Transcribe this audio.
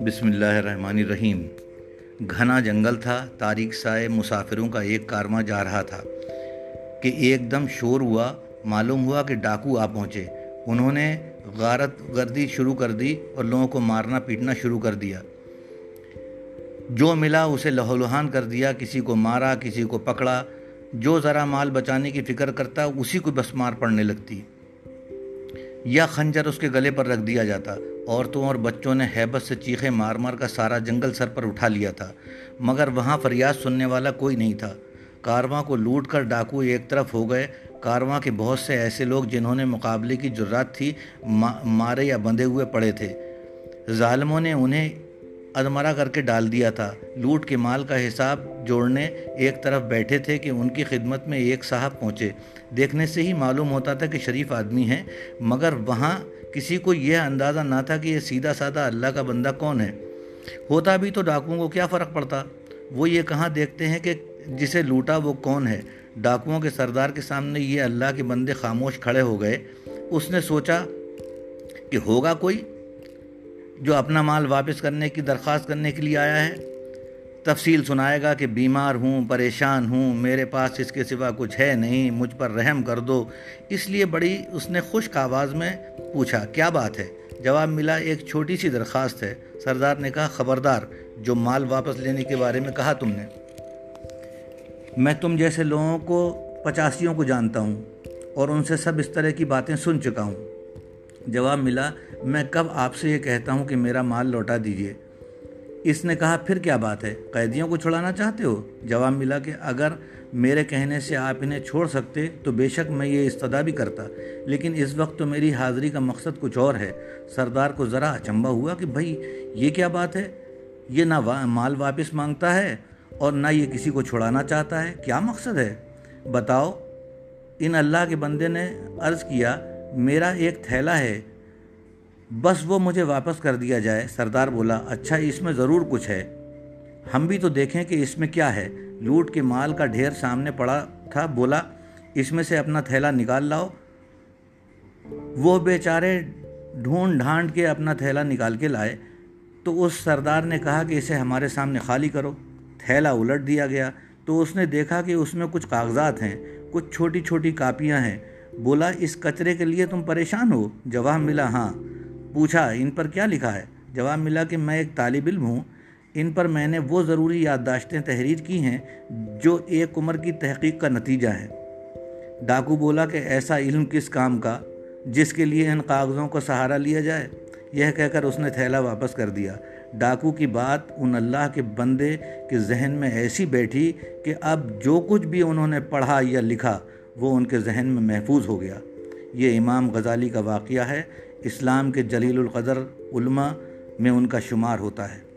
بسم اللہ الرحمن الرحیم۔ گھنا جنگل تھا تاریخ سائے مسافروں کا ایک کارواں جا رہا تھا کہ ایک دم شور ہوا، معلوم ہوا کہ ڈاکو آ پہنچے۔ انہوں نے غارت گردی شروع کر دی اور لوگوں کو مارنا پیٹنا شروع کر دیا۔ جو ملا اسے لہو لہان کر دیا، کسی کو مارا، کسی کو پکڑا۔ جو ذرا مال بچانے کی فکر کرتا، اسی کو بس مار پڑنے لگتی۔ یا خنجر اس کے گلے پر رکھ دیا جاتا۔ عورتوں اور بچوں نے حیبت سے چیخے مار مار کا سارا جنگل سر پر اٹھا لیا تھا، مگر وہاں فریاد سننے والا کوئی نہیں تھا۔ کارواں کو لوٹ کر ڈاکو ایک طرف ہو گئے۔ کارواں کے بہت سے ایسے لوگ جنہوں نے مقابلے کی جرات تھی مارے یا بندھے ہوئے پڑے تھے۔ ظالموں نے انہیں ادمرا کر کے ڈال دیا تھا۔ لوٹ کے مال کا حساب جوڑنے ایک طرف بیٹھے تھے کہ ان کی خدمت میں ایک صاحب پہنچے۔ دیکھنے سے ہی معلوم ہوتا تھا کہ شریف آدمی ہیں، مگر وہاں کسی کو یہ اندازہ نہ تھا کہ یہ سیدھا سادہ اللہ کا بندہ کون ہے۔ ہوتا بھی تو ڈاکوؤں کو کیا فرق پڑتا؟ وہ یہ کہاں دیکھتے ہیں کہ جسے لوٹا وہ کون ہے؟ ڈاکوؤں کے سردار کے سامنے یہ اللہ کے بندے خاموش کھڑے ہو گئے۔ اس نے سوچا کہ ہوگا کوئی؟ جو اپنا مال واپس کرنے کی درخواست کرنے کے لیے آیا ہے، تفصیل سنائے گا کہ بیمار ہوں، پریشان ہوں، میرے پاس اس کے سوا کچھ ہے نہیں، مجھ پر رحم کر دو۔ اس لیے بڑی اس نے خشک آواز میں پوچھا، کیا بات ہے؟ جواب ملا، ایک چھوٹی سی درخواست ہے۔ سردار نے کہا، خبردار، جو مال واپس لینے کے بارے میں کہا تم نے۔ میں تم جیسے لوگوں کو، پچاسیوں کو جانتا ہوں اور ان سے سب اس طرح کی باتیں سن چکا ہوں۔ جواب ملا میں کب آپ سے یہ کہتا ہوں کہ میرا مال لوٹا دیجیے اس نے کہا، پھر کیا بات ہے؟ قیدیوں کو چھڑانا چاہتے ہو؟ جواب ملا کہ اگر میرے کہنے سے آپ انہیں چھوڑ سکتے تو بے شک میں یہ استدا بھی کرتا۔ لیکن اس وقت تو میری حاضری کا مقصد کچھ اور ہے۔ سردار کو ذرا اچمبا ہوا کہ بھائی، یہ کیا بات ہے؟ یہ نہ مال واپس مانگتا ہے اور نہ یہ کسی کو چھڑانا چاہتا ہے؟ کیا مقصد ہے؟ بتاؤ۔ ان اللہ کے بندے نے عرض کیا، میرا ایک تھیلا ہے۔ بس وہ مجھے واپس کر دیا جائے۔ سردار بولا اچھا اس میں ضرور کچھ ہے۔ ہم بھی تو دیکھیں کہ اس میں کیا ہے۔ لوٹ کے مال کا ڈھیر سامنے پڑا تھا، بولا، اس میں سے اپنا تھیلا نکال لاؤ۔ وہ بیچارے ڈھونڈ ڈھانڈ کے اپنا تھیلا نکال کے لائے۔ تو اس سردار نے کہا کہ اسے ہمارے سامنے خالی کرو۔ تھیلا الٹ دیا گیا۔ تو اس نے دیکھا کہ اس میں کچھ کاغذات ہیں، کچھ چھوٹی چھوٹی کاپیاں ہیں۔ بولا، اس کچرے کے لیے تم پریشان ہو؟ جواب ملا ہاں۔ پوچھا، ان پر کیا لکھا ہے؟ جواب ملا کہ میں ایک طالب علم ہوں۔ ان پر میں نے وہ ضروری یادداشتیں تحریر کی ہیں جو ایک عمر کی تحقیق کا نتیجہ ہے ڈاکو بولا کہ ایسا علم کس کام کا؟ جس کے لیے ان کاغذوں کو سہارا لیا جائے۔ یہ کہہ کر اس نے تھیلا واپس کر دیا۔ ڈاکو کی بات ان اللہ کے بندے کے ذہن میں ایسی بیٹھی کہ اب جو کچھ بھی انہوں نے پڑھا یا لکھا، وہ ان کے ذہن میں محفوظ ہو گیا۔ یہ امام غزالی کا واقعہ ہے۔ اسلام کے جلیل القدر علماء میں ان کا شمار ہوتا ہے۔